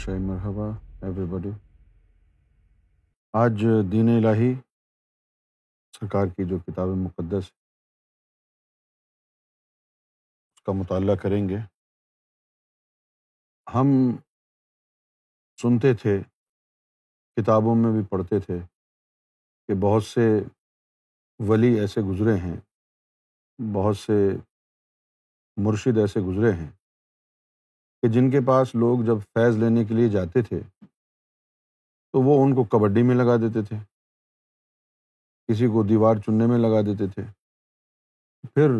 شاہ مرحبہ every بڈی آج دین الہی سرکار کی جو کتاب مقدس اس کا مطالعہ کریں گے ہم سنتے تھے کتابوں میں بھی پڑھتے تھے کہ بہت سے ولی ایسے گزرے ہیں بہت سے مرشد ایسے گزرے ہیں کہ جن کے پاس لوگ جب فیض لینے کے لیے جاتے تھے تو وہ ان کو کبڈی میں لگا دیتے تھے کسی کو دیوار چننے میں لگا دیتے تھے پھر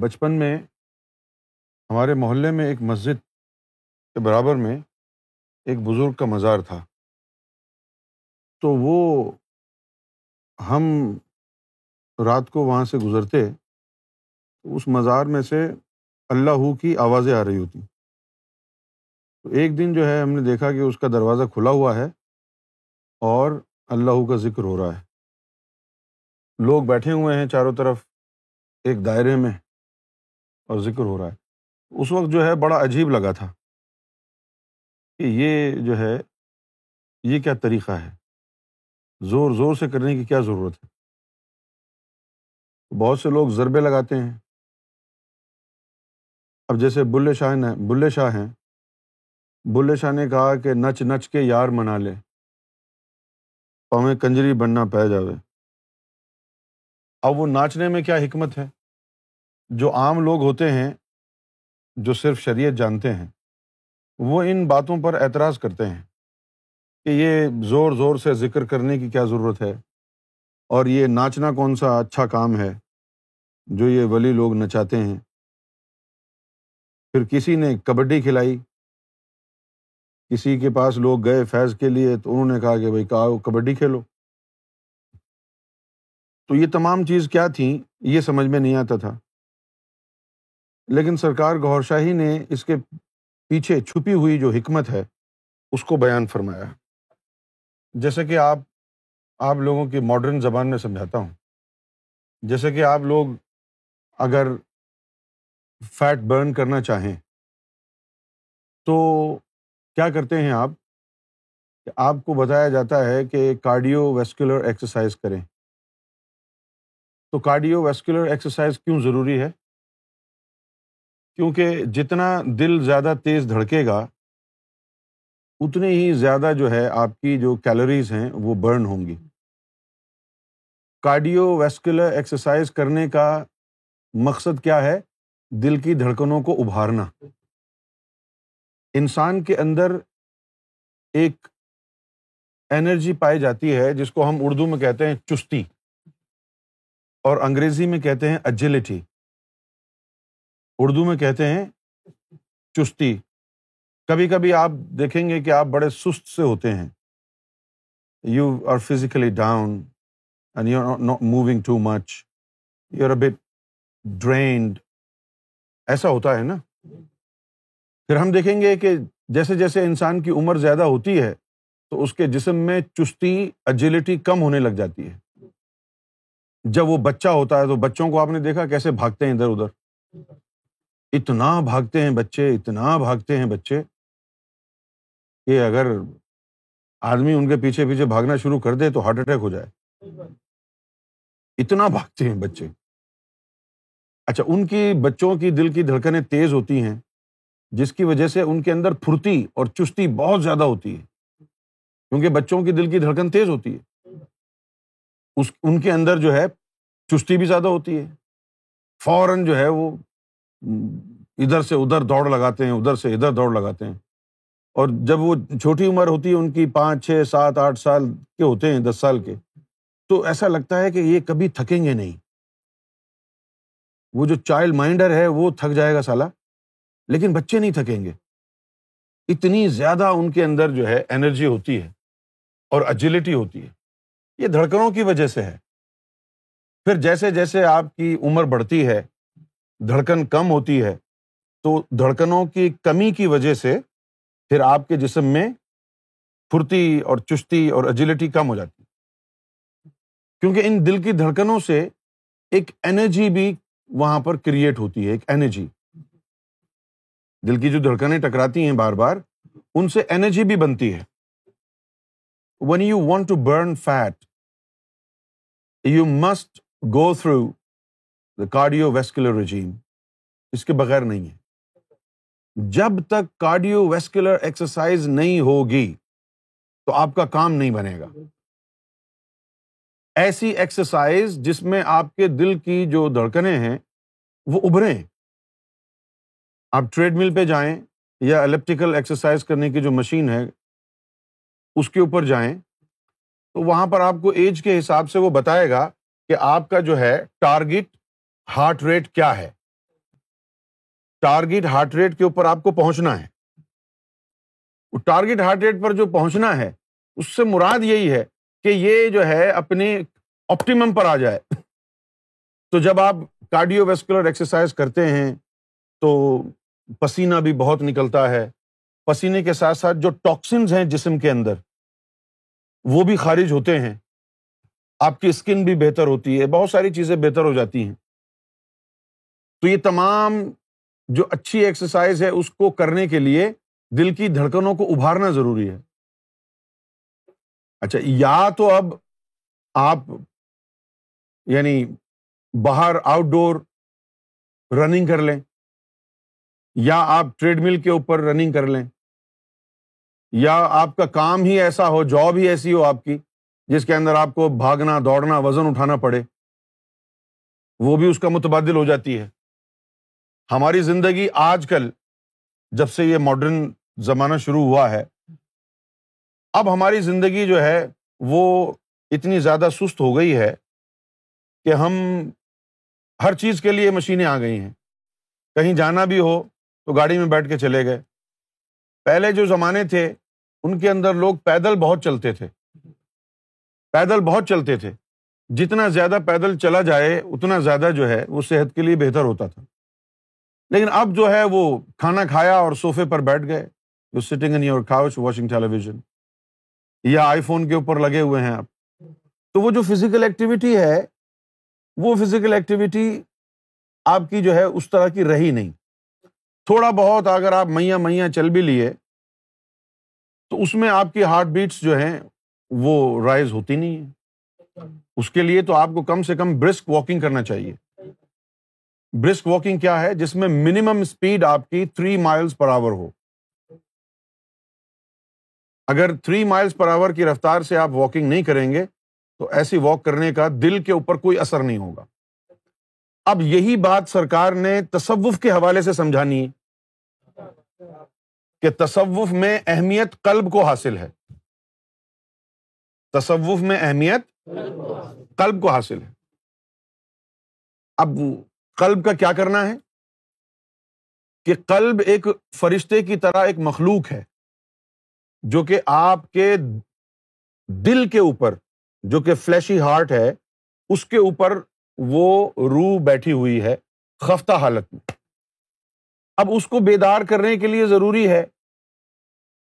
بچپن میں ہمارے محلے میں ایک مسجد کے برابر میں ایک بزرگ کا مزار تھا تو وہ ہم رات کو وہاں سے گزرتے اس مزار میں سے اللہ کی آوازیں آ رہی ہوتیں تو ایک دن جو ہے ہم نے دیکھا کہ اس کا دروازہ کھلا ہوا ہے اور اللہ کا ذکر ہو رہا ہے لوگ بیٹھے ہوئے ہیں چاروں طرف ایک دائرے میں اور ذکر ہو رہا ہے اس وقت جو ہے بڑا عجیب لگا تھا کہ یہ جو ہے یہ کیا طریقہ ہے زور زور سے کرنے کی کیا ضرورت ہے بہت سے لوگ ضربے لگاتے ہیں اب جیسے بلے شاہ بلے شاہ ہیں بلے شاہ نے کہا کہ نچ نچ کے یار منا لے پاؤں کنجری بننا پہ جاوے اب وہ ناچنے میں کیا حکمت ہے جو عام لوگ ہوتے ہیں جو صرف شریعت جانتے ہیں وہ ان باتوں پر اعتراض کرتے ہیں کہ یہ زور زور سے ذکر کرنے کی کیا ضرورت ہے اور یہ ناچنا کون سا اچھا کام ہے جو یہ ولی لوگ نچاتے ہیں پھر کسی نے کبڈی کھلائی کسی کے پاس لوگ گئے فیض کے لیے تو انہوں نے کہا کہ بھائی کہا کبڈی کھیلو تو یہ تمام چیز کیا تھیں یہ سمجھ میں نہیں آتا تھا لیکن سرکار گور شاہی نے اس کے پیچھے چھپی ہوئی جو حکمت ہے اس کو بیان فرمایا جیسے کہ آپ آپ لوگوں کی ماڈرن زبان میں سمجھاتا ہوں جیسے کہ آپ لوگ اگر فیٹ برن کرنا چاہیں تو کیا کرتے ہیں آپ آپ کو بتایا جاتا ہے کہ کارڈیو ویسکولر ایکسرسائز کریں تو کارڈیو ویسکولر ایکسرسائز کیوں ضروری ہے کیونکہ جتنا دل زیادہ تیز دھڑکے گا اتنی ہی زیادہ جو ہے آپ کی جو کیلوریز ہیں وہ برن ہوں گی کارڈیو ویسکولر ایکسرسائز کرنے کا مقصد کیا ہے دل کی دھڑکنوں کو ابھارنا انسان کے اندر ایک انرجی پائی جاتی ہے جس کو ہم اردو میں کہتے ہیں چستی اور انگریزی میں کہتے ہیں اجلٹی اردو میں کہتے ہیں چستی کبھی کبھی آپ دیکھیں گے کہ آپ بڑے سست سے ہوتے ہیں you are physically down and you are not moving too much you are a bit drained ایسا ہوتا ہے نا پھر ہم دیکھیں گے کہ جیسے جیسے انسان کی عمر زیادہ ہوتی ہے تو اس کے جسم میں چستی اجیلٹی کم ہونے لگ جاتی ہے جب وہ بچہ ہوتا ہے تو بچوں کو آپ نے دیکھا کیسے بھاگتے ہیں ادھر ادھر اتنا بھاگتے ہیں بچے اتنا بھاگتے ہیں بچے کہ اگر آدمی ان کے پیچھے پیچھے بھاگنا شروع کر دے تو ہارٹ اٹیک ہو جائے اتنا بھاگتے ہیں بچے اچھا ان کی بچوں کی دل کی دھڑکنیں تیز ہوتی ہیں جس کی وجہ سے ان کے اندر پھرتی اور چستی بہت زیادہ ہوتی ہے کیونکہ بچوں کے دل کی دھڑکن تیز ہوتی ہے اس ان کے اندر جو ہے چستی بھی زیادہ ہوتی ہے فوراً جو ہے وہ ادھر سے ادھر دوڑ لگاتے ہیں ادھر سے ادھر دوڑ لگاتے ہیں اور جب وہ چھوٹی عمر ہوتی ہے ان کی پانچ چھ سات آٹھ سال کے ہوتے ہیں دس سال کے تو ایسا لگتا ہے کہ یہ کبھی تھکیں گے نہیں وہ جو چائلڈ مائنڈر ہے وہ تھک جائے گا سالہ لیکن بچے نہیں تھکیں گے اتنی زیادہ ان کے اندر جو ہے انرجی ہوتی ہے اور اجلٹی ہوتی ہے یہ دھڑکنوں کی وجہ سے ہے پھر جیسے جیسے آپ کی عمر بڑھتی ہے دھڑکن کم ہوتی ہے تو دھڑکنوں کی کمی کی وجہ سے پھر آپ کے جسم میں پھرتی اور چستی اور اجلٹی کم ہو جاتی ہے کیونکہ ان دل کی دھڑکنوں سے ایک انرجی بھی وہاں پر کریٹ ہوتی ہے ایک انرجی دل کی جو دھڑکنیں ٹکراتی ہیں بار بار ان سے انرجی بھی بنتی ہے when you want to burn fat you must go through the cardiovascular regime اس کے بغیر نہیں ہے جب تک کارڈیو ویسکولر ایکسرسائز نہیں ہوگی تو آپ کا کام نہیں بنے گا ایسی ایکسرسائز جس میں آپ کے دل کی جو دھڑکنیں ہیں وہ ابھریں آپ ٹریڈ مل پہ جائیں یا الیپٹیکل ایکسرسائز کرنے کی جو مشین ہے اس کے اوپر جائیں تو وہاں پر آپ کو ایج کے حساب سے وہ بتائے گا کہ آپ کا جو ہے ٹارگیٹ ہارٹ ریٹ کیا ہے ٹارگیٹ ہارٹ ریٹ کے اوپر آپ کو پہنچنا ہے ٹارگیٹ ہارٹ ریٹ پر جو پہنچنا ہے اس سے مراد یہی ہے کہ یہ جو ہے اپنے آپٹیمم پر آ جائے تو جب آپ کارڈیو ویسکولر ایکسرسائز کرتے ہیں تو پسینہ بھی بہت نکلتا ہے پسینے کے ساتھ ساتھ جو ٹاکسنز ہیں جسم کے اندر وہ بھی خارج ہوتے ہیں آپ کی اسکن بھی بہتر ہوتی ہے بہت ساری چیزیں بہتر ہو جاتی ہیں تو یہ تمام جو اچھی ایکسرسائز ہے اس کو کرنے کے لیے دل کی دھڑکنوں کو ابھارنا ضروری ہے اچھا یا تو اب آپ یعنی باہر آؤٹ ڈور رننگ کر لیں یا آپ ٹریڈ مل کے اوپر رننگ کر لیں یا آپ کا کام ہی ایسا ہو جاب ہی ایسی ہو آپ کی جس کے اندر آپ کو بھاگنا دوڑنا وزن اٹھانا پڑے وہ بھی اس کا متبادل ہو جاتی ہے ہماری زندگی آج کل جب سے یہ ماڈرن زمانہ شروع ہوا ہے اب ہماری زندگی جو ہے وہ اتنی زیادہ سست ہو گئی ہے کہ ہم ہر چیز کے لیے مشینیں آ گئی ہیں کہیں جانا بھی ہو تو گاڑی میں بیٹھ کے چلے گئے پہلے جو زمانے تھے ان کے اندر لوگ پیدل بہت چلتے تھے پیدل بہت چلتے تھے جتنا زیادہ پیدل چلا جائے اتنا زیادہ جو ہے وہ صحت کے لیے بہتر ہوتا تھا لیکن اب جو ہے وہ کھانا کھایا اور صوفے پر بیٹھ گئے جو sitting in your couch watching television یا آئی فون کے اوپر لگے ہوئے ہیں آپ تو وہ جو فزیکل ایکٹیویٹی ہے وہ فزیکل ایکٹیویٹی آپ کی جو ہے اس طرح کی رہی نہیں تھوڑا بہت اگر آپ میاں میاں چل بھی لیے تو اس میں آپ کی ہارٹ بیٹس جو ہیں وہ رائز ہوتی نہیں ہے اس کے لیے تو آپ کو کم سے کم برسک واکنگ کرنا چاہیے برسک واکنگ کیا ہے جس میں منیمم اسپیڈ آپ کی تھری مائلس پر آور ہو اگر تھری مائلس پر آور کی رفتار سے آپ واکنگ نہیں کریں گے تو ایسی واک کرنے کا دل کے اوپر کوئی اثر نہیں ہوگا اب یہی بات سرکار نے تصوف کے حوالے سے سمجھانی ہے کہ تصوف میں اہمیت قلب کو حاصل ہے تصوف میں اہمیت قلب کو حاصل ہے اب قلب کا کیا کرنا ہے کہ قلب ایک فرشتے کی طرح ایک مخلوق ہے جو کہ آپ کے دل کے اوپر جو کہ فلیشی ہارٹ ہے اس کے اوپر وہ روح بیٹھی ہوئی ہے خفتہ حالت میں اب اس کو بیدار کرنے کے لیے ضروری ہے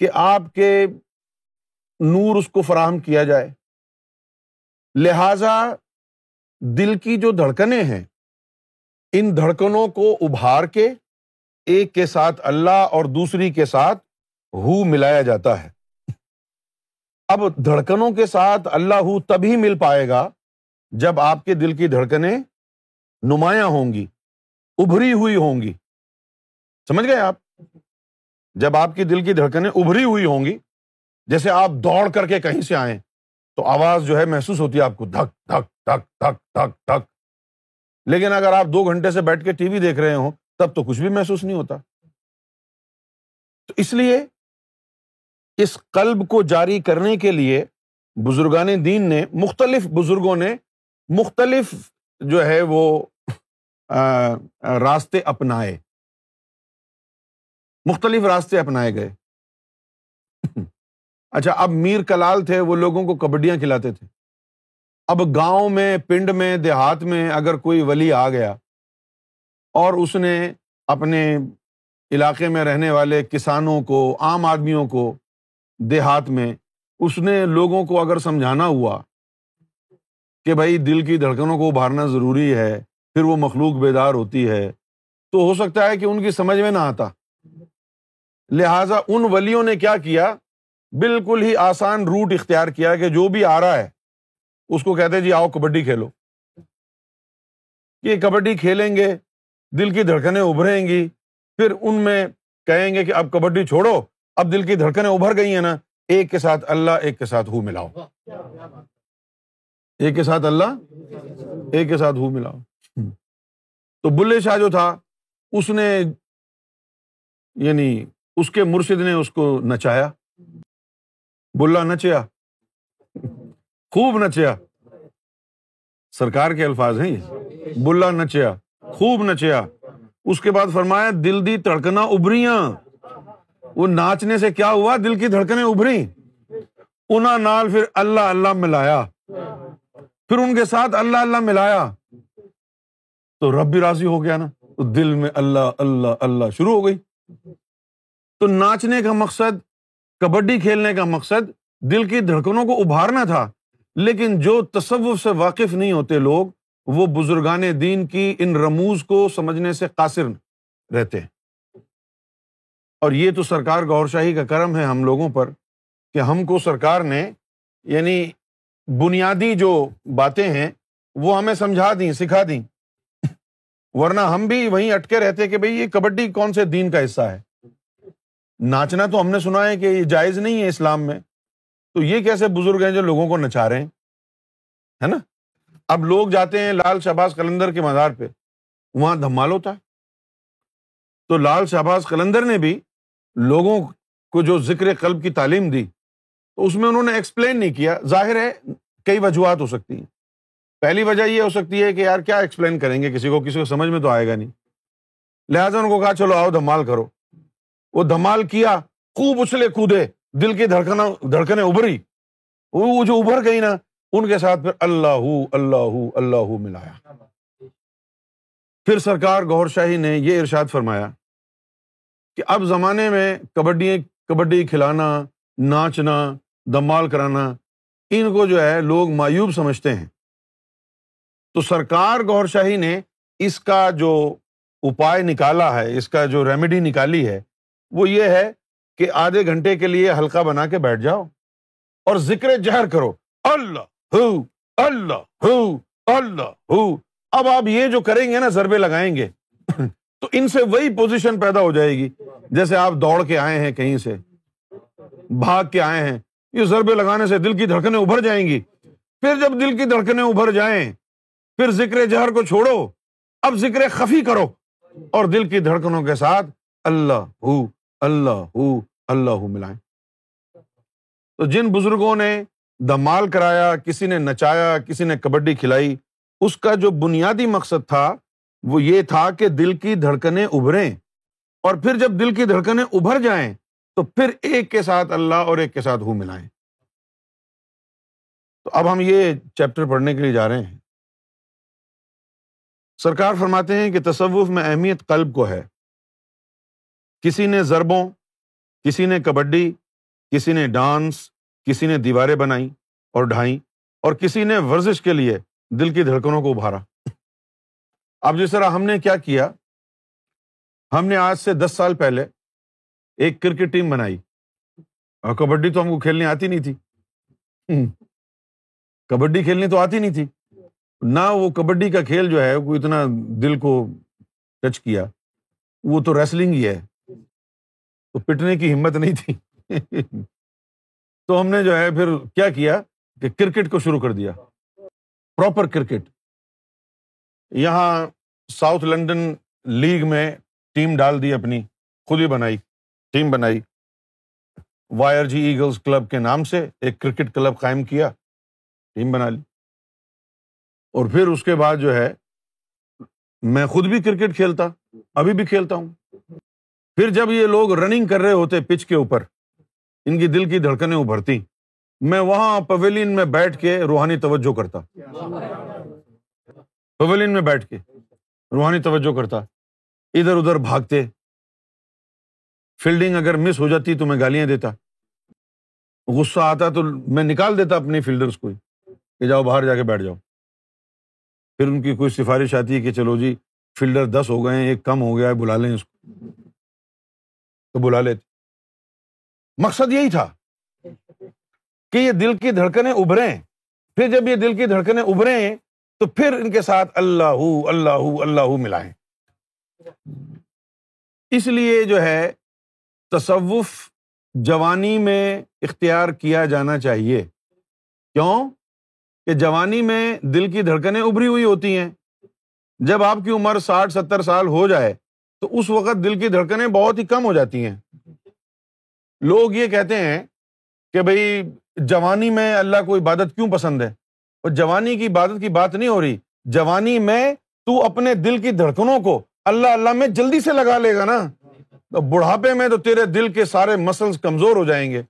کہ آپ کے نور اس کو فراہم کیا جائے لہذا دل کی جو دھڑکنیں ہیں ان دھڑکنوں کو ابھار کے ایک کے ساتھ اللہ اور دوسری کے ساتھ ہو ملایا جاتا ہے اب دھڑکنوں کے ساتھ اللہ ہو تبھی مل پائے گا جب آپ کے دل کی دھڑکنیں نمایاں ہوں گی ابھری ہوئی ہوں گی سمجھ گئے آپ جب آپ کی دل کی دھڑکنیں ابھری ہوئی ہوں گی جیسے آپ دوڑ کر کے کہیں سے آئیں تو آواز جو ہے محسوس ہوتی ہے آپ کو دھک دھک دھک دھک دھک دھک لیکن اگر آپ دو گھنٹے سے بیٹھ کے ٹی وی دیکھ رہے ہوں تب تو کچھ بھی محسوس نہیں ہوتا تو اس لیے اس قلب کو جاری کرنے کے لیے بزرگان دین نے مختلف بزرگوں نے مختلف جو ہے وہ راستے اپنائے مختلف راستے اپنائے گئے اچھا اب میر کلال تھے وہ لوگوں کو کبڈیاں کھلاتے تھے اب گاؤں میں پنڈ میں دیہات میں اگر کوئی ولی آ گیا اور اس نے اپنے علاقے میں رہنے والے کسانوں کو عام آدمیوں کو دیہات میں اس نے لوگوں کو اگر سمجھانا ہوا کہ بھائی دل کی دھڑکنوں کو ابھارنا ضروری ہے پھر وہ مخلوق بیدار ہوتی ہے تو ہو سکتا ہے کہ ان کی سمجھ میں نہ آتا لہذا ان ولیوں نے کیا کیا بالکل ہی آسان روٹ اختیار کیا کہ جو بھی آ رہا ہے اس کو کہتے جی آؤ کبڈی کھیلو یہ کبڈی کھیلیں گے دل کی دھڑکنیں ابھریں گی پھر ان میں کہیں گے کہ اب کبڈی چھوڑو اب دل کی دھڑکنیں ابھر گئی ہیں نا ایک کے ساتھ اللہ ایک کے ساتھ ہو ملاؤ ایک کے ساتھ اللہ ایک کے ساتھ ہو ملاؤ تو بلے شاہ جو تھا اس نے یعنی اس کے مرشد نے اس کو نچایا بلا نچیا خوب نچیا سرکار کے الفاظ ہیں یہ بلا نچیا خوب نچیا اس کے بعد فرمایا دل دی تڑکنا وہ ناچنے سے کیا ہوا دل کی دھڑکنے ابری انہ نال پھر اللہ اللہ ملایا پھر ان کے ساتھ اللہ اللہ ملایا تو رب بھی راضی ہو گیا نا دل میں اللہ اللہ اللہ شروع ہو گئی تو ناچنے کا مقصد کبڈی کھیلنے کا مقصد دل کی دھڑکنوں کو ابھارنا تھا لیکن جو تصوف سے واقف نہیں ہوتے لوگ وہ بزرگان دین کی ان رموز کو سمجھنے سے قاصر رہتے ہیں اور یہ تو سرکار غور شاہی کا کرم ہے ہم لوگوں پر کہ ہم کو سرکار نے یعنی بنیادی جو باتیں ہیں وہ ہمیں سمجھا دیں سکھا دیں ورنہ ہم بھی وہیں اٹکے رہتے کہ بھائی یہ کبڈی کون سے دین کا حصہ ہے ناچنا تو ہم نے سنا ہے کہ یہ جائز نہیں ہے اسلام میں تو یہ کیسے بزرگ ہیں جو لوگوں کو نچا رہے ہیں ہے نا اب لوگ جاتے ہیں لال شہباز قلندر کے مزار پہ وہاں دھمال ہوتا ہے تو لال شہباز قلندر نے بھی لوگوں کو جو ذکر قلب کی تعلیم دی تو اس میں انہوں نے ایکسپلین نہیں کیا ظاہر ہے کئی وجوہات ہو سکتی ہیں پہلی وجہ یہ ہو سکتی ہے کہ یار کیا ایکسپلین کریں گے کسی کو کسی کو سمجھ میں تو آئے گا نہیں لہٰذا ان کو کہا چلو آؤ دھمال کرو وہ دھمال کیا خوب اچھلے کودے دل کی دھڑکنا دھڑکنیں ابری وہ جو ابھر گئی نا ان کے ساتھ پھر اللہ اللہ اللہ ملایا پھر سرکار گور شاہی نے یہ ارشاد فرمایا کہ اب زمانے میں کبڈی کبڈی کھلانا ناچنا دمال کرانا ان کو جو ہے لوگ مایوب سمجھتے ہیں تو سرکار گور شاہی نے اس کا جو اپائے نکالا ہے اس کا جو ریمیڈی نکالی ہے وہ یہ ہے کہ آدھے گھنٹے کے لیے ہلکا بنا کے بیٹھ جاؤ اور ذکر جہر کرو اللہ ہو اللہ ہو اللہ ہو اب آپ یہ جو کریں گے نا ضربے لگائیں گے تو ان سے وہی پوزیشن پیدا ہو جائے گی جیسے آپ دوڑ کے آئے ہیں کہیں سے بھاگ کے آئے ہیں یہ ضربے لگانے سے دل کی دھڑکنے ابھر جائیں گی پھر جب دل کی دھڑکنے ابھر جائیں پھر ذکر جہر کو چھوڑو اب ذکر خفی کرو اور دل کی دھڑکنوں کے ساتھ اللہ ہو اللہ ہو اللہ ہو ملائیں تو جن بزرگوں نے دمال کرایا کسی نے نچایا کسی نے کبڈی کھلائی اس کا جو بنیادی مقصد تھا وہ یہ تھا کہ دل کی دھڑکنیں ابھریں اور پھر جب دل کی دھڑکنیں ابھر جائیں تو پھر ایک کے ساتھ اللہ اور ایک کے ساتھ ہو ملائیں تو اب ہم یہ چیپٹر پڑھنے کے لیے جا رہے ہیں سرکار فرماتے ہیں کہ تصوف میں اہمیت قلب کو ہے کسی نے ضربوں کسی نے کبڈی کسی نے ڈانس کسی نے دیواریں بنائیں اور ڈھائی اور کسی نے ورزش کے لیے دل کی دھڑکنوں کو ابھارا اب جس طرح ہم نے کیا کیا ہم نے آج سے دس سال پہلے ایک کرکٹ ٹیم بنائی اور کبڈی تو ہم کو کھیلنے آتی نہیں تھی کبڈی کھیلنی تو آتی نہیں تھی نہ وہ کبڈی کا کھیل جو ہے وہ اتنا دل کو ٹچ کیا وہ تو ریسلنگ ہی ہے تو پٹنے کی ہمت نہیں تھی تو ہم نے جو ہے پھر کیا کیا کہ کرکٹ کو شروع کر دیا پراپر کرکٹ یہاں ساؤتھ لنڈن لیگ میں ٹیم ڈال دی اپنی خود ہی بنائی ٹیم بنائی وائر جی ایگلس کلب کے نام سے ایک کرکٹ کلب قائم کیا ٹیم بنا لی اور پھر اس کے بعد جو ہے میں خود بھی کرکٹ کھیلتا ابھی بھی کھیلتا ہوں پھر جب یہ لوگ رننگ کر رہے ہوتے پچ کے اوپر ان کی دل کی دھڑکنیں ابھرتی میں وہاں پویلین میں بیٹھ کے روحانی توجہ کرتا پویلین میں بیٹھ کے روحانی توجہ کرتا ادھر ادھر بھاگتے فیلڈنگ اگر مس ہو جاتی تو میں گالیاں دیتا غصہ آتا تو میں نکال دیتا اپنے فیلڈرس کو کہ جاؤ باہر جا کے بیٹھ جاؤ پھر ان کی کوئی سفارش آتی ہے کہ چلو جی فیلڈر دس ہو گئے ہیں ایک کم ہو گیا ہے بلا لیں اس کو تو بلا لیتے مقصد یہی تھا کہ یہ دل کی دھڑکنیں ابھریں پھر جب یہ دل کی دھڑکنیں ابھریں تو پھر ان کے ساتھ اللہ اللہ اللہ ملائیں اس لیے جو ہے تصوف جوانی میں اختیار کیا جانا چاہیے کیوں کہ جوانی میں دل کی دھڑکنیں ابھری ہوئی ہوتی ہیں جب آپ کی عمر ساٹھ ستر سال ہو جائے تو اس وقت دل کی دھڑکنیں بہت ہی کم ہو جاتی ہیں لوگ یہ کہتے ہیں کہ بھائی جوانی میں اللہ کو عبادت کیوں پسند ہے اور جوانی کی عبادت کی بات نہیں ہو رہی جوانی میں تو اپنے دل کی دھڑکنوں کو اللہ اللہ میں جلدی سے لگا لے گا نا تو بڑھاپے میں تو تیرے دل کے سارے مسلس کمزور ہو جائیں گے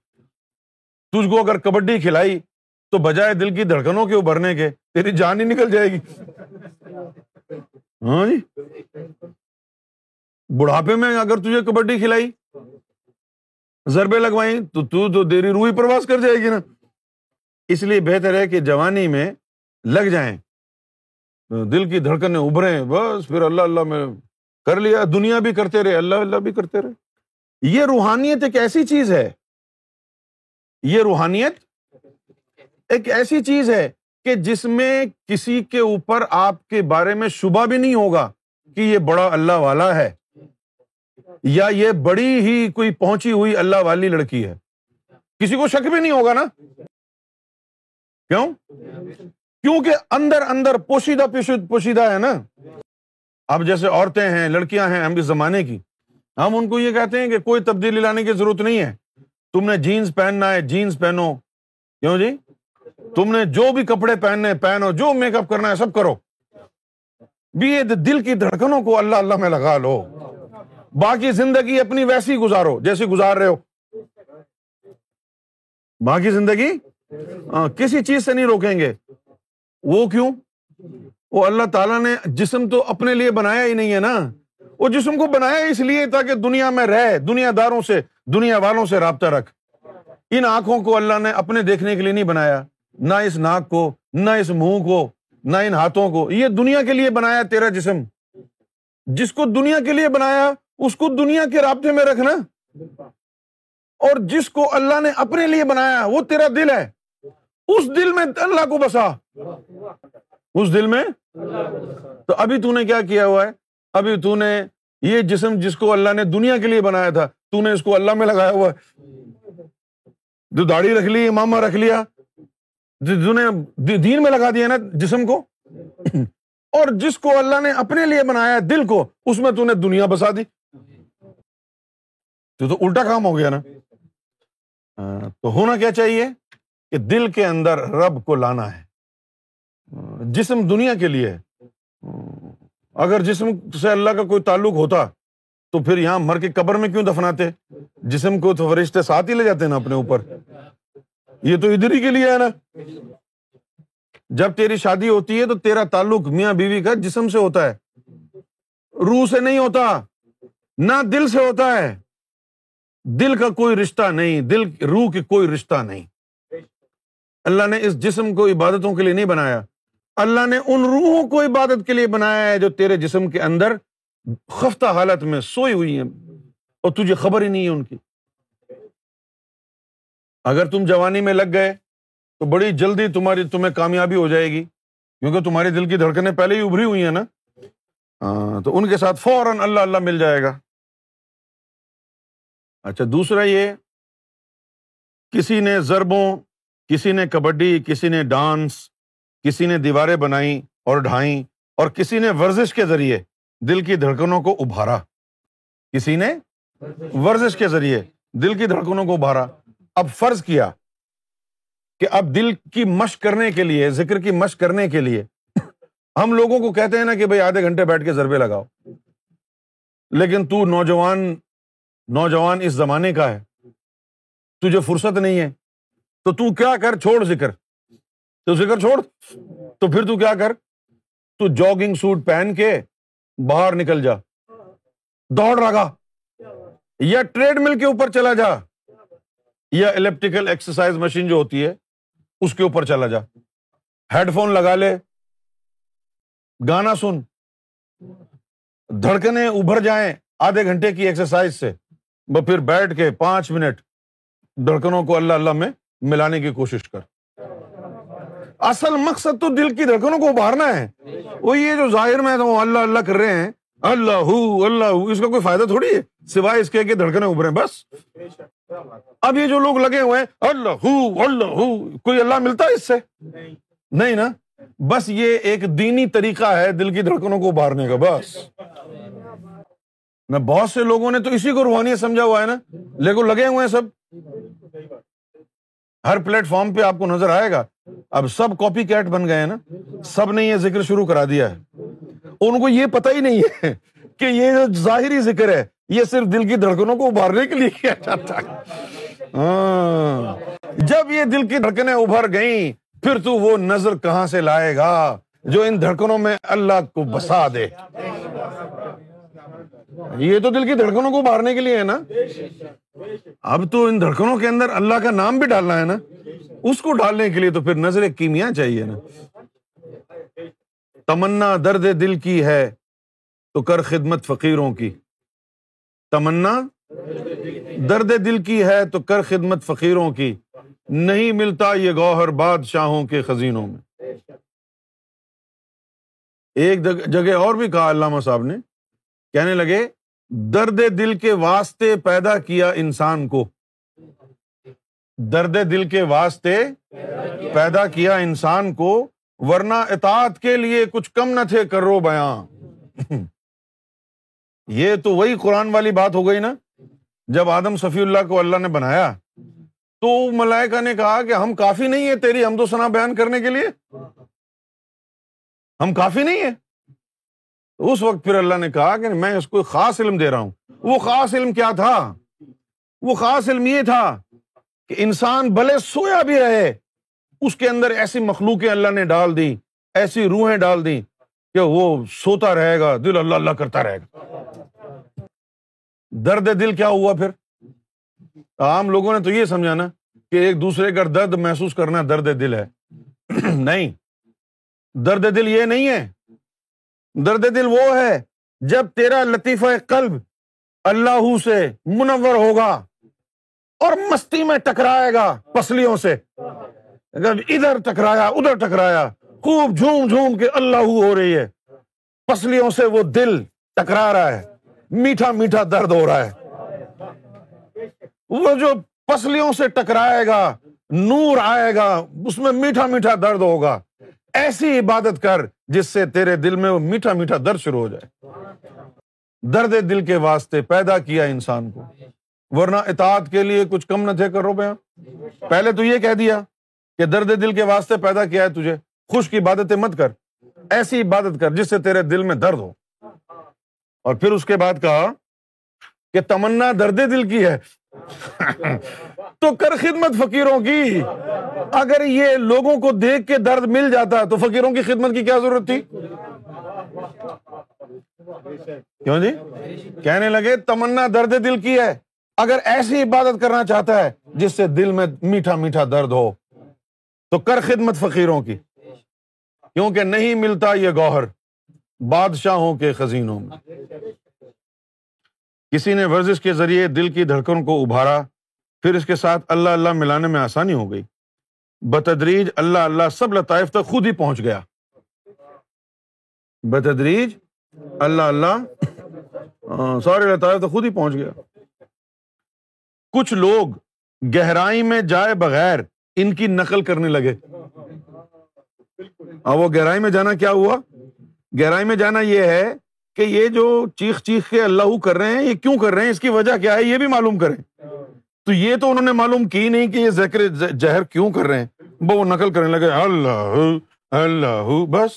تجھ کو اگر کبڈی کھلائی تو بجائے دل کی دھڑکنوں کے ابھرنے کے تیری جان ہی نکل جائے گی ہاں جی بڑھاپے میں اگر تجھے کبڈی کھلائی ضربے لگوائی تو تو تو دیری روئی پرواز کر جائے گی نا اس لیے بہتر ہے کہ جوانی میں لگ جائیں دل کی دھڑکنیں ابھرے بس پھر اللہ اللہ میں کر لیا دنیا بھی کرتے رہے اللہ اللہ بھی کرتے رہے یہ روحانیت ایک ایسی چیز ہے یہ روحانیت ایک ایسی چیز ہے کہ جس میں کسی کے اوپر آپ کے بارے میں شبہ بھی نہیں ہوگا کہ یہ بڑا اللہ والا ہے یا یہ بڑی ہی کوئی پہنچی ہوئی اللہ والی لڑکی ہے کسی کو شک بھی نہیں ہوگا نا کیوں کیونکہ اندر اندر پوشیدہ پوشیدہ ہے نا اب جیسے عورتیں ہیں لڑکیاں ہیں ہم زمانے کی ہم ان کو یہ کہتے ہیں کہ کوئی تبدیلی لانے کی ضرورت نہیں ہے تم نے جینس پہننا ہے جینس پہنو کیوں جی تم نے جو بھی کپڑے پہننے پہنو جو میک اپ کرنا ہے سب کرو بھی دل کی دھڑکنوں کو اللہ اللہ میں لگا لو باقی زندگی اپنی ویسی گزارو جیسی گزار رہے ہو باقی زندگی ہاں، کسی چیز سے نہیں روکیں گے وہ کیوں وہ اللہ تعالیٰ نے جسم تو اپنے لیے بنایا ہی نہیں ہے نا وہ جسم کو بنایا اس لیے تاکہ دنیا میں رہ دنیا داروں سے دنیا والوں سے رابطہ رکھ ان آنکھوں کو اللہ نے اپنے دیکھنے کے لیے نہیں بنایا نہ اس ناک کو نہ اس منہ کو نہ ان ہاتھوں کو یہ دنیا کے لیے بنایا تیرا جسم جس کو دنیا کے لیے بنایا اس کو دنیا کے رابطے میں رکھنا اور جس کو اللہ نے اپنے لیے بنایا وہ تیرا دل ہے اس دل میں اللہ کو بسا اس دل میں تو ابھی تو نے کیا کیا ہوا ہے ابھی تو نے یہ جسم جس کو اللہ نے دنیا کے لیے بنایا تھا تو نے اس کو اللہ میں لگایا ہوا ہے جو داڑھی رکھ لی امامہ رکھ لیا نے دین میں لگا دیا نا جسم کو اور جس کو اللہ نے اپنے لیے بنایا دل کو اس میں تو نے دنیا بسا دی تو تو الٹا کام ہو گیا نا تو ہونا کیا چاہیے کہ دل کے اندر رب کو لانا ہے جسم دنیا کے لیے اگر جسم سے اللہ کا کوئی تعلق ہوتا تو پھر یہاں مر کے قبر میں کیوں دفناتے جسم کو تو فرشتے ساتھ ہی لے جاتے نا اپنے اوپر یہ تو ادھر ہی کے لیے ہے نا جب تیری شادی ہوتی ہے تو تیرا تعلق میاں بیوی کا جسم سے ہوتا ہے روح سے نہیں ہوتا نہ دل سے ہوتا ہے دل کا کوئی رشتہ نہیں دل روح کی کوئی رشتہ نہیں اللہ نے اس جسم کو عبادتوں کے لیے نہیں بنایا اللہ نے ان روحوں کو عبادت کے لیے بنایا ہے جو تیرے جسم کے اندر خفتہ حالت میں سوئی ہوئی ہیں اور تجھے خبر ہی نہیں ہے ان کی اگر تم جوانی میں لگ گئے تو بڑی جلدی تمہاری تمہیں کامیابی ہو جائے گی کیونکہ تمہارے دل کی دھڑکنیں پہلے ہی ابھری ہوئی ہیں نا ہاں، تو ان کے ساتھ فوراً اللہ اللہ مل جائے گا اچھا دوسرا یہ کسی نے ضربوں کسی نے کبڈی کسی نے ڈانس کسی نے دیواریں بنائیں اور ڈھائیں اور کسی نے ورزش کے ذریعے دل کی دھڑکنوں کو ابھارا کسی نے ورزش کے ذریعے دل کی دھڑکنوں کو ابھارا اب فرض کیا کہ اب دل کی مشق کرنے کے لیے ذکر کی مشق کرنے کے لیے ہم لوگوں کو کہتے ہیں نا کہ بھائی آدھے گھنٹے بیٹھ کے ضربے لگاؤ لیکن تو نوجوان نوجوان اس زمانے کا ہے تجھے فرصت نہیں ہے تو تو کیا کر چھوڑ ذکر تو ذکر چھوڑ تو پھر تو کیا کر تو جاگنگ سوٹ پہن کے باہر نکل جا دوڑ گا یا ٹریڈ مل کے اوپر چلا جا یا الیکٹریکل ایکسرسائز مشین جو ہوتی ہے اس کے اوپر چلا جا ہیڈ فون لگا لے گانا سن دھڑکنے ابھر جائیں آدھے گھنٹے کی ایکسرسائز سے پھر بیٹھ کے پانچ منٹ دھڑکنوں کو اللہ اللہ میں ملانے کی کوشش کر اصل مقصد تو دل کی دھڑکنوں کو ابھارنا ہے وہ یہ جو ظاہر میں اللہ اللہ کر رہے ہیں اللہ ہو اللہ اس کا کوئی فائدہ تھوڑی ہے سوائے اس کے دھڑکنیں ابھرے بس اب یہ جو لوگ لگے ہوئے ہیں اللہ ہو اللہ کوئی اللہ ملتا ہے اس سے نہیں نا بس یہ ایک دینی طریقہ ہے دل کی دھڑکنوں کو ابھارنے کا بس بہت سے لوگوں نے تو اسی کو روحانی سمجھا ہوا ہے نا لیکن لگے ہوئے ہیں سب ہر پلیٹ فارم پہ آپ کو نظر آئے گا اب سب کاپی کیٹ بن گئے نا سب نے یہ ذکر شروع کرا دیا ہے ان کو یہ پتا ہی نہیں ہے کہ یہ جو ظاہری ذکر ہے یہ صرف دل کی دھڑکنوں کو ابھارنے کے لیے کیا جاتا ہے ہاں۔ جب یہ دل کی دھڑکنیں ابھر گئیں پھر تو وہ نظر کہاں سے لائے گا جو ان دھڑکنوں میں اللہ کو بسا دے یہ تو دل کی دھڑکنوں کو مارنے کے لیے ہے نا اب تو ان دھڑکنوں کے اندر اللہ کا نام بھی ڈالنا ہے نا اس کو ڈالنے کے لیے تو پھر نظر کیمیا چاہیے نا تمنا درد دل کی ہے تو کر خدمت فقیروں کی تمنا درد دل کی ہے تو کر خدمت فقیروں کی نہیں ملتا یہ گوہر بادشاہوں کے خزینوں میں ایک جگہ اور بھی کہا علامہ صاحب نے کہنے لگے درد دل کے واسطے پیدا کیا انسان کو درد دل کے واسطے پیدا کیا انسان کو ورنہ اطاعت کے لیے کچھ کم نہ تھے کرو بیاں یہ تو وہی قرآن والی بات ہو گئی نا جب آدم صفی اللہ کو اللہ نے بنایا تو ملائکا نے کہا کہ ہم کافی نہیں ہے تیری ہم تو سنا بیان کرنے کے لیے ہم کافی نہیں ہیں اس وقت پھر اللہ نے کہا کہ میں اس کو خاص علم دے رہا ہوں وہ خاص علم کیا تھا وہ خاص علم یہ تھا کہ انسان بھلے سویا بھی رہے اس کے اندر ایسی مخلوق اللہ نے ڈال دی ایسی روحیں ڈال دی کہ وہ سوتا رہے گا دل اللہ اللہ کرتا رہے گا درد دل کیا ہوا پھر عام لوگوں نے تو یہ سمجھا نا کہ ایک دوسرے کا درد محسوس کرنا درد دل ہے نہیں درد دل یہ نہیں ہے درد دل وہ ہے جب تیرا لطیفہ قلب اللہ سے منور ہوگا اور مستی میں ٹکرائے گا پسلیوں سے ادھر ٹکرایا ادھر ٹکرایا خوب جھوم جھوم کے اللہ ہو رہی ہے پسلیوں سے وہ دل ٹکرا رہا ہے میٹھا میٹھا درد ہو رہا ہے وہ جو پسلیوں سے ٹکرائے گا نور آئے گا اس میں میٹھا میٹھا درد ہوگا ایسی عبادت کر جس سے تیرے دل میں وہ میٹھا میٹھا درد شروع ہو جائے درد دل کے واسطے پیدا کیا انسان کو ورنہ اطاعت کے لیے کچھ کم نہ تھے کرو پہ پہلے تو یہ کہہ دیا کہ درد دل کے واسطے پیدا کیا ہے تجھے خوش کی عبادتیں مت کر ایسی عبادت کر جس سے تیرے دل میں درد ہو اور پھر اس کے بعد کہا کہ تمنا درد دل کی ہے تو کر خدمت فقیروں کی اگر یہ لوگوں کو دیکھ کے درد مل جاتا تو فقیروں کی خدمت کی کیا ضرورت تھی کیوں جی کہنے لگے تمنا درد دل کی ہے اگر ایسی عبادت کرنا چاہتا ہے جس سے دل میں میٹھا میٹھا درد ہو تو کر خدمت فقیروں کی کیونکہ نہیں ملتا یہ گوہر بادشاہوں کے خزینوں میں کسی نے ورزش کے ذریعے دل کی دھڑکن کو ابھارا پھر اس کے ساتھ اللہ اللہ ملانے میں آسانی ہو گئی بتدریج اللہ اللہ سب لطائف تک خود ہی پہنچ گیا بتدریج اللہ اللہ سارے لطائف تک خود ہی پہنچ گیا کچھ لوگ گہرائی میں جائے بغیر ان کی نقل کرنے لگے وہ گہرائی میں جانا کیا ہوا گہرائی میں جانا یہ ہے کہ یہ جو چیخ چیخ کے اللہ کر رہے ہیں یہ کیوں کر رہے ہیں اس کی وجہ کیا ہے یہ بھی معلوم کریں تو یہ تو انہوں نے معلوم کی نہیں کہ یہ ذکر زہر کیوں کر رہے بہ وہ نقل کرنے لگے اللہ اللہ بس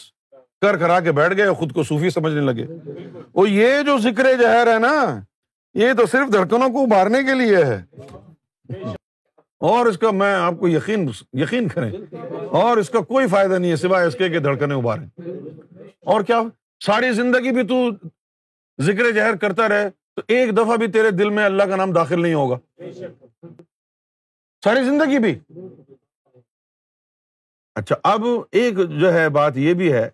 کر کرا کے بیٹھ گئے خود کو صوفی سمجھنے لگے یہ یہ جو ذکر ہے نا تو صرف دھڑکنوں کو ابھارنے کے لیے ہے اور اس کا میں آپ کو یقین یقین کریں اور اس کا کوئی فائدہ نہیں ہے سوائے اس کے کہ دھڑکنیں ابھاریں اور کیا ساری زندگی بھی تو ذکر زہر کرتا رہے تو ایک دفعہ بھی تیرے دل میں اللہ کا نام داخل نہیں ہوگا ساری زندگی بھی اچھا اب ایک جو ہے بات یہ بھی ہے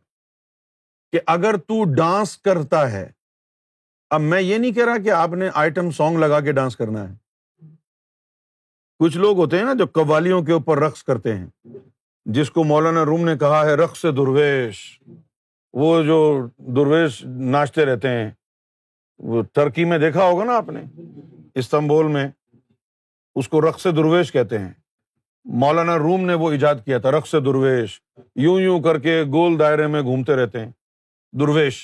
کہ اگر تو ڈانس کرتا ہے اب میں یہ نہیں کہہ رہا کہ آپ نے آئٹم سانگ لگا کے ڈانس کرنا ہے کچھ لوگ ہوتے ہیں نا جو قوالیوں کے اوپر رقص کرتے ہیں جس کو مولانا روم نے کہا ہے رقص درویش وہ جو درویش ناچتے رہتے ہیں ترکی میں دیکھا ہوگا نا آپ نے استنبول میں اس کو رقص درویش کہتے ہیں مولانا روم نے وہ ایجاد کیا تھا رقص درویش یوں یوں کر کے گول دائرے میں گھومتے رہتے ہیں درویش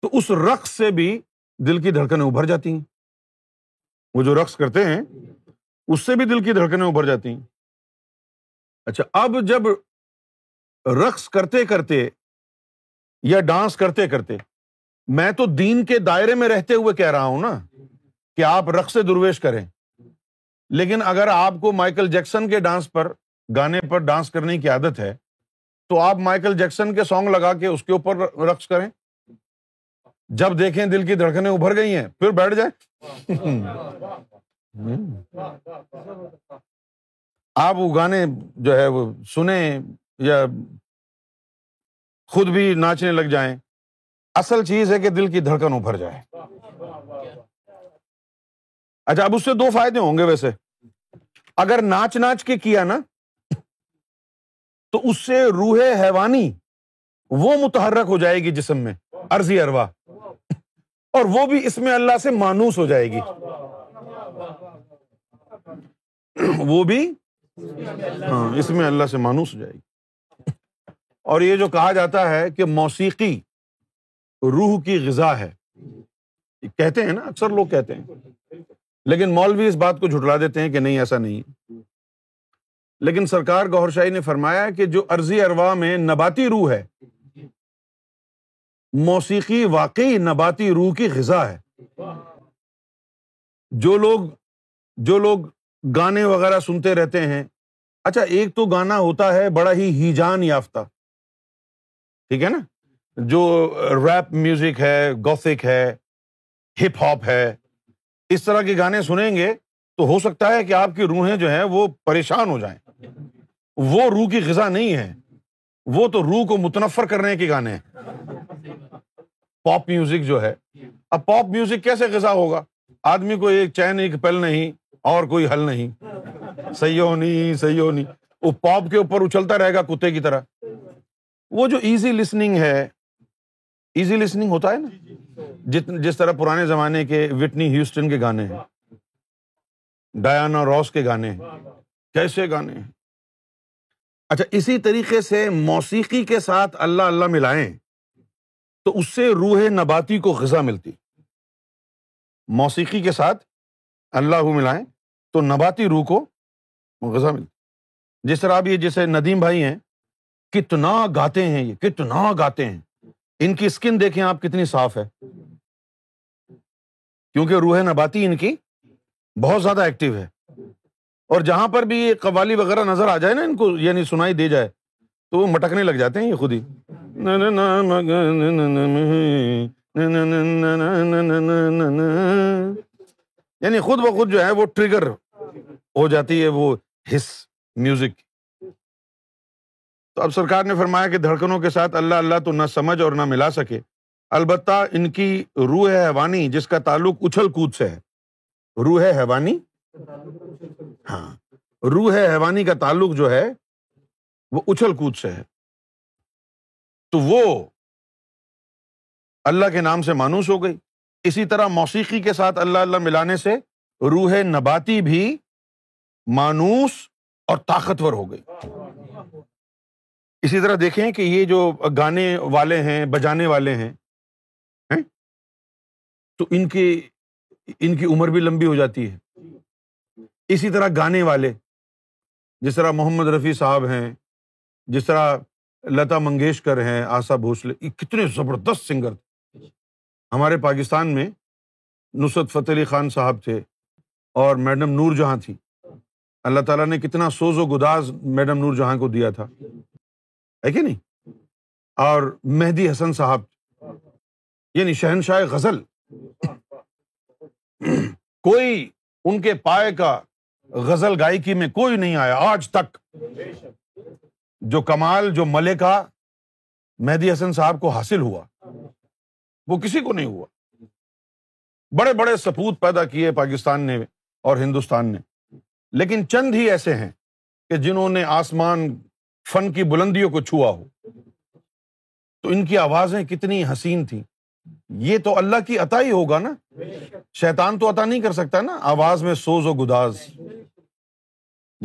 تو اس رقص سے بھی دل کی دھڑکنیں ابھر جاتی ہیں وہ جو رقص کرتے ہیں اس سے بھی دل کی دھڑکنیں ابھر جاتی ہیں اچھا اب جب رقص کرتے کرتے یا ڈانس کرتے کرتے میں تو دین کے دائرے میں رہتے ہوئے کہہ رہا ہوں نا کہ آپ رقص درویش کریں لیکن اگر آپ کو مائیکل جیکسن کے ڈانس پر گانے پر ڈانس کرنے کی عادت ہے تو آپ مائیکل جیکسن کے سانگ لگا کے اس کے اوپر رقص کریں جب دیکھیں دل کی دھڑکنیں ابھر گئی ہیں پھر بیٹھ جائیں آپ وہ گانے جو ہے وہ سنیں یا خود بھی ناچنے لگ جائیں اصل چیز ہے کہ دل کی دھڑکن ابھر جائے اچھا اب اس سے دو فائدے ہوں گے ویسے اگر ناچ ناچ کے کیا نا تو اس سے روح حیوانی وہ متحرک ہو جائے گی جسم میں عرضی اروا اور وہ بھی اس میں اللہ سے مانوس ہو جائے گی وہ بھی ہاں اس میں اللہ سے مانوس ہو جائے گی اور یہ جو کہا جاتا ہے کہ موسیقی روح کی غذا ہے کہتے ہیں نا اکثر لوگ کہتے ہیں لیکن مولوی اس بات کو جھٹلا دیتے ہیں کہ نہیں ایسا نہیں لیکن سرکار گور شاہی نے فرمایا کہ جو عرضی اروا میں نباتی روح ہے موسیقی واقعی نباتی روح کی غذا ہے جو لوگ جو لوگ گانے وغیرہ سنتے رہتے ہیں اچھا ایک تو گانا ہوتا ہے بڑا ہی ہیجان یافتہ ٹھیک ہے نا جو ریپ میوزک ہے گوتھک ہے ہپ ہاپ ہے اس طرح کے گانے سنیں گے تو ہو سکتا ہے کہ آپ کی روحیں جو ہیں وہ پریشان ہو جائیں وہ روح کی غذا نہیں ہے وہ تو روح کو متنفر کرنے کے گانے ہیں پاپ میوزک جو ہے اب پاپ میوزک کیسے غذا ہوگا آدمی کو ایک چین ایک پل نہیں اور کوئی حل نہیں صحیح ہو نہیں صحیح ہو نہیں وہ پاپ کے اوپر اچھلتا رہے گا کتے کی طرح وہ جو ایزی لسننگ ہے ایزی لسننگ ہوتا ہے نا جی، جی، جی۔ جتنے جس طرح پرانے زمانے کے وٹنی ہیوسٹن کے گانے ہیں ڈایانا روس کے گانے ہیں کیسے گانے ہیں اچھا اسی طریقے سے موسیقی کے ساتھ اللہ اللہ ملائیں تو اس سے روح نباتی کو غذا ملتی موسیقی کے ساتھ اللہ ملائیں تو نباتی روح کو غذا ملتی جس طرح آپ یہ جیسے ندیم بھائی ہیں کتنا گاتے ہیں یہ کتنا گاتے ہیں ان کی اسکن دیکھیں آپ کتنی صاف ہے کیونکہ روح نباتی ان کی بہت زیادہ ایکٹیو ہے اور جہاں پر بھی یہ قوالی وغیرہ نظر آ جائے نا ان کو یعنی سنائی دے جائے تو وہ مٹکنے لگ جاتے ہیں یہ خود ہی یعنی خود بخود جو ہے وہ ٹریگر ہو جاتی ہے وہ حص میوزک تو اب سرکار نے فرمایا کہ دھڑکنوں کے ساتھ اللہ اللہ تو نہ سمجھ اور نہ ملا سکے البتہ ان کی روح حیوانی جس کا تعلق اچھل کود سے ہے روح حیوانی ہاں روح حیوانی کا تعلق جو ہے وہ اچھل کود سے ہے تو وہ اللہ کے نام سے مانوس ہو گئی اسی طرح موسیقی کے ساتھ اللہ اللہ ملانے سے روح نباتی بھی مانوس اور طاقتور ہو گئی اسی طرح دیکھیں کہ یہ جو گانے والے ہیں بجانے والے ہیں تو ان کی ان کی عمر بھی لمبی ہو جاتی ہے اسی طرح گانے والے جس طرح محمد رفیع صاحب ہیں جس طرح لتا منگیشکر ہیں آسا بھوسلے یہ کتنے زبردست سنگر تھے ہمارے پاکستان میں نصرت فتح علی خان صاحب تھے اور میڈم نور جہاں تھی اللہ تعالیٰ نے کتنا سوز و گداز میڈم نور جہاں کو دیا تھا ہے کہ نہیں اور مہدی حسن صاحب یعنی شہنشاہ غزل کوئی ان کے پائے کا غزل گائکی میں کوئی نہیں آیا آج تک جو کمال جو ملے کا مہدی حسن صاحب کو حاصل ہوا وہ کسی کو نہیں ہوا بڑے بڑے سپوت پیدا کیے پاکستان نے اور ہندوستان نے لیکن چند ہی ایسے ہیں کہ جنہوں نے آسمان فن کی بلندیوں کو چھوا ہو تو ان کی آوازیں کتنی حسین تھیں یہ تو اللہ کی عطا ہی ہوگا نا شیطان تو عطا نہیں کر سکتا نا آواز میں سوز و گداز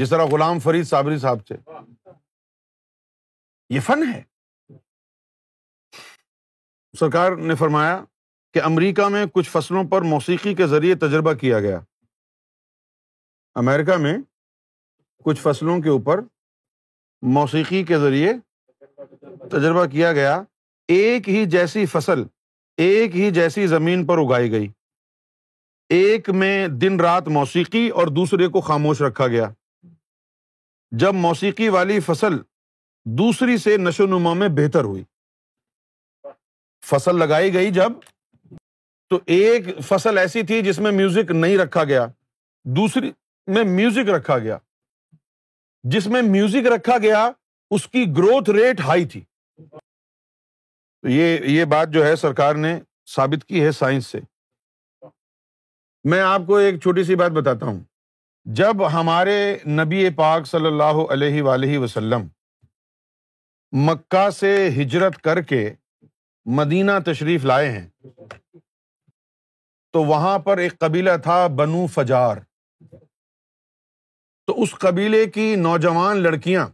جس طرح غلام فرید صابری صاحب تھے یہ فن ہے سرکار نے فرمایا کہ امریکہ میں کچھ فصلوں پر موسیقی کے ذریعے تجربہ کیا گیا امریکہ میں کچھ فصلوں کے اوپر موسیقی کے ذریعے تجربہ کیا گیا ایک ہی جیسی فصل ایک ہی جیسی زمین پر اگائی گئی ایک میں دن رات موسیقی اور دوسرے کو خاموش رکھا گیا جب موسیقی والی فصل دوسری سے نشو نما میں بہتر ہوئی فصل لگائی گئی جب تو ایک فصل ایسی تھی جس میں میوزک نہیں رکھا گیا دوسری میں میوزک رکھا گیا جس میں میوزک رکھا گیا اس کی گروتھ ریٹ ہائی تھی یہ بات جو ہے سرکار نے ثابت کی ہے سائنس سے میں آپ کو ایک چھوٹی سی بات بتاتا ہوں جب ہمارے نبی پاک صلی اللہ علیہ ولیہ وسلم مکہ سے ہجرت کر کے مدینہ تشریف لائے ہیں تو وہاں پر ایک قبیلہ تھا بنو فجار تو اس قبیلے کی نوجوان لڑکیاں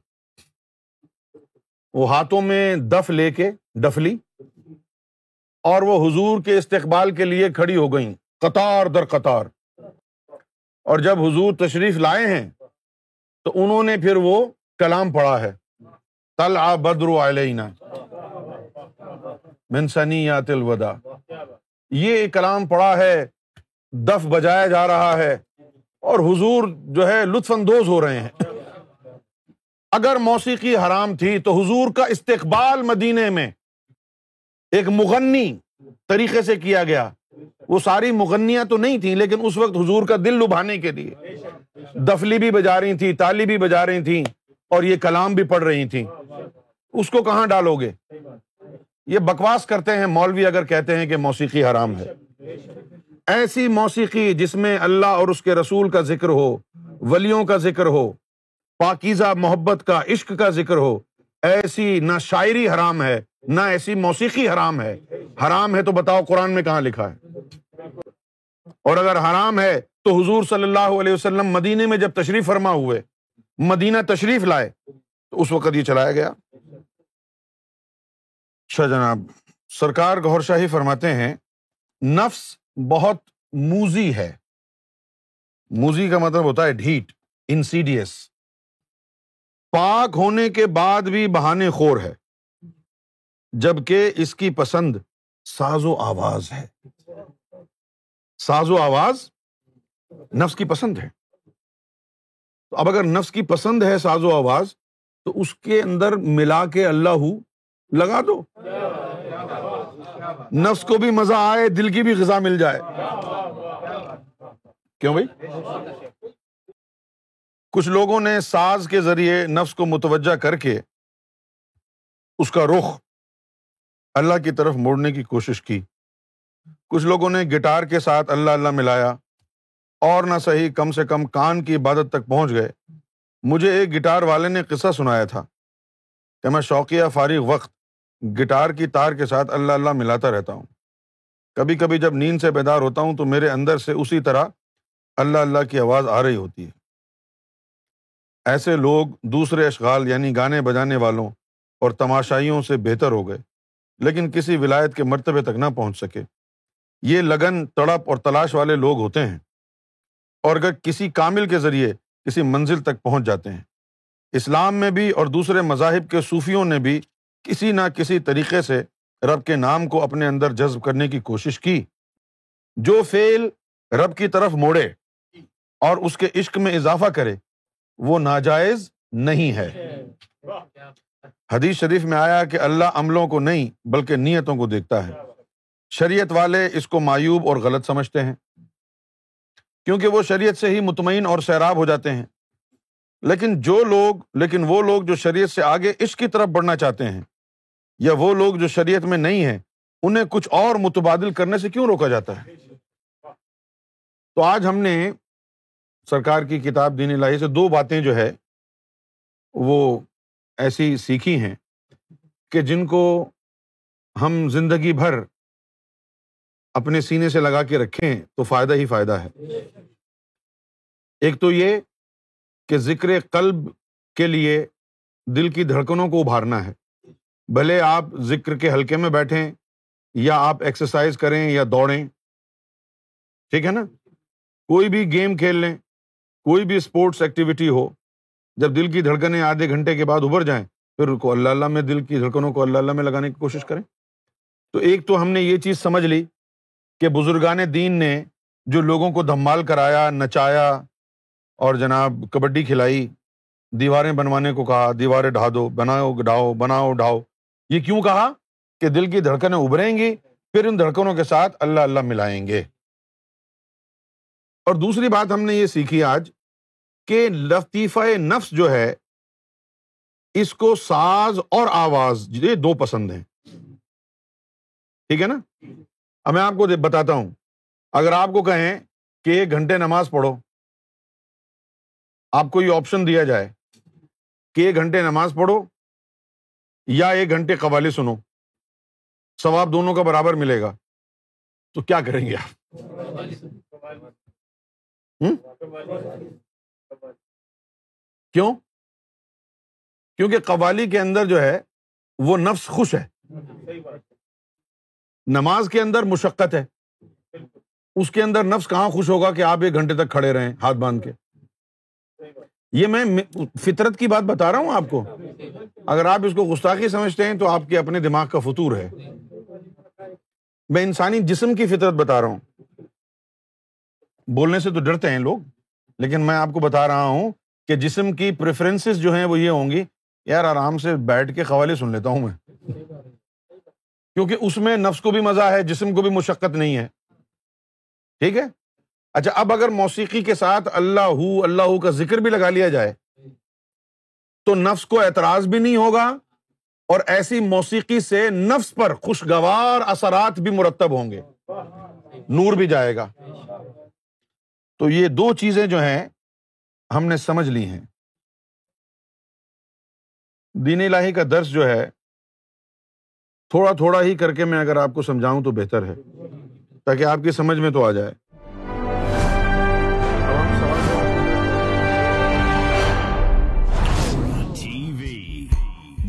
وہ ہاتھوں میں دف لے کے ڈفلی اور وہ حضور کے استقبال کے لیے کھڑی ہو گئیں قطار در قطار اور جب حضور تشریف لائے ہیں تو انہوں نے پھر وہ کلام پڑھا ہے تل آ بدر علینا منسنی یا تلودا یہ کلام پڑھا ہے دف بجایا جا رہا ہے اور حضور جو ہے لطف اندوز ہو رہے ہیں اگر موسیقی حرام تھی تو حضور کا استقبال مدینے میں ایک مغنی طریقے سے کیا گیا وہ ساری مغنیاں تو نہیں تھیں لیکن اس وقت حضور کا دل لبھانے کے لیے دفلی بھی بجا رہی تھیں تالی بھی بجا رہی تھیں اور یہ کلام بھی پڑھ رہی تھیں اس کو کہاں ڈالو گے یہ بکواس کرتے ہیں مولوی اگر کہتے ہیں کہ موسیقی حرام ہے ایسی موسیقی جس میں اللہ اور اس کے رسول کا ذکر ہو ولیوں کا ذکر ہو پاکیزہ محبت کا عشق کا ذکر ہو ایسی نہ شاعری حرام ہے نہ ایسی موسیقی حرام ہے حرام ہے تو بتاؤ قرآن میں کہاں لکھا ہے اور اگر حرام ہے تو حضور صلی اللہ علیہ وسلم مدینے میں جب تشریف فرما ہوئے مدینہ تشریف لائے تو اس وقت یہ چلایا گیا اچھا جناب سرکار گور شاہی فرماتے ہیں نفس بہت موزی ہے موزی کا مطلب ہوتا ہے ڈھیٹ انسیڈیس پاک ہونے کے بعد بھی بہانے خور ہے جب کہ اس کی پسند ساز و آواز ہے ساز و آواز نفس کی پسند ہے تو اب اگر نفس کی پسند ہے ساز و آواز تو اس کے اندر ملا کے اللہ لگا دو نفس کو بھی مزہ آئے دل کی بھی غذا مل جائے کیوں بھائی کچھ لوگوں نے ساز کے ذریعے نفس کو متوجہ کر کے اس کا رخ اللہ کی طرف موڑنے کی کوشش کی کچھ لوگوں نے گٹار کے ساتھ اللہ اللہ ملایا اور نہ صحیح کم سے کم کان کی عبادت تک پہنچ گئے مجھے ایک گٹار والے نے قصہ سنایا تھا کہ میں شوقیہ فارغ وقت گٹار کی تار کے ساتھ اللہ اللہ ملاتا رہتا ہوں کبھی کبھی جب نیند سے بیدار ہوتا ہوں تو میرے اندر سے اسی طرح اللہ اللہ کی آواز آ رہی ہوتی ہے ایسے لوگ دوسرے اشغال یعنی گانے بجانے والوں اور تماشائیوں سے بہتر ہو گئے لیکن کسی ولایت کے مرتبے تک نہ پہنچ سکے یہ لگن تڑپ اور تلاش والے لوگ ہوتے ہیں اور اگر کسی کامل کے ذریعے کسی منزل تک پہنچ جاتے ہیں اسلام میں بھی اور دوسرے مذاہب کے صوفیوں نے بھی کسی نہ کسی طریقے سے رب کے نام کو اپنے اندر جذب کرنے کی کوشش کی جو فیل رب کی طرف موڑے اور اس کے عشق میں اضافہ کرے وہ ناجائز نہیں ہے حدیث شریف میں آیا کہ اللہ عملوں کو نہیں بلکہ نیتوں کو دیکھتا ہے شریعت والے اس کو معیوب اور غلط سمجھتے ہیں کیونکہ وہ شریعت سے ہی مطمئن اور سیراب ہو جاتے ہیں لیکن جو لوگ لیکن وہ لوگ جو شریعت سے آگے عشق کی طرف بڑھنا چاہتے ہیں یا وہ لوگ جو شریعت میں نہیں ہیں انہیں کچھ اور متبادل کرنے سے کیوں روکا جاتا ہے تو آج ہم نے سرکار کی کتاب دین الہی سے دو باتیں جو ہے وہ ایسی سیکھی ہیں کہ جن کو ہم زندگی بھر اپنے سینے سے لگا کے رکھیں تو فائدہ ہی فائدہ ہے ایک تو یہ کہ ذکر قلب کے لیے دل کی دھڑکنوں کو ابھارنا ہے بھلے آپ ذکر کے ہلکے میں بیٹھیں یا آپ ایکسرسائز کریں یا دوڑیں ٹھیک ہے نا کوئی بھی گیم کھیل لیں کوئی بھی اسپورٹس ایکٹیویٹی ہو جب دل کی دھڑکنیں آدھے گھنٹے کے بعد ابھر جائیں پھر کو اللہ اللہ میں دل کی دھڑکنوں کو اللہ اللہ میں لگانے کی کوشش کریں تو ایک تو ہم نے یہ چیز سمجھ لی کہ بزرگان دین نے جو لوگوں کو دھمال کرایا نچایا اور جناب کبڈی کھلائی دیواریں بنوانے کو کہا دیواریں ڈھا دو بناؤ ڈھاؤ بناؤ ڈھاؤ یہ کیوں کہا کہ دل کی دھڑکنیں ابھریں گی پھر ان دھڑکنوں کے ساتھ اللہ اللہ ملائیں گے اور دوسری بات ہم نے یہ سیکھی آج کہ لطیفہ نفس جو ہے اس کو ساز اور آواز یہ دو پسند ہیں ٹھیک ہے نا اب میں آپ کو بتاتا ہوں اگر آپ کو کہیں کہ ایک گھنٹے نماز پڑھو آپ کو یہ آپشن دیا جائے کہ ایک گھنٹے نماز پڑھو یا ایک گھنٹے قوالے سنو ثواب دونوں کا برابر ملے گا تو کیا کریں گے آپ کیوں کیونکہ قوالی کے اندر جو ہے وہ نفس خوش ہے نماز کے اندر مشقت ہے اس کے اندر نفس کہاں خوش ہوگا کہ آپ ایک گھنٹے تک کھڑے رہیں ہاتھ باندھ کے یہ میں فطرت کی بات بتا رہا ہوں آپ کو اگر آپ اس کو گستاخی سمجھتے ہیں تو آپ کے اپنے دماغ کا فطور ہے میں انسانی جسم کی فطرت بتا رہا ہوں بولنے سے تو ڈرتے ہیں لوگ لیکن میں آپ کو بتا رہا ہوں کہ جسم کی پریفرنس جو ہیں وہ یہ ہوں گی یار آرام سے بیٹھ کے قوالے سن لیتا ہوں میں کیونکہ اس میں نفس کو بھی مزہ ہے جسم کو بھی مشقت نہیں ہے ٹھیک ہے اچھا اب اگر موسیقی کے ساتھ اللہ ہو اللہ ہو کا ذکر بھی لگا لیا جائے تو نفس کو اعتراض بھی نہیں ہوگا اور ایسی موسیقی سے نفس پر خوشگوار اثرات بھی مرتب ہوں گے نور بھی جائے گا تو یہ دو چیزیں جو ہیں ہم نے سمجھ لی ہیں دین الہی کا درس جو ہے تھوڑا تھوڑا ہی کر کے میں اگر آپ کو سمجھاؤں تو بہتر ہے تاکہ آپ کی سمجھ میں تو آ جائے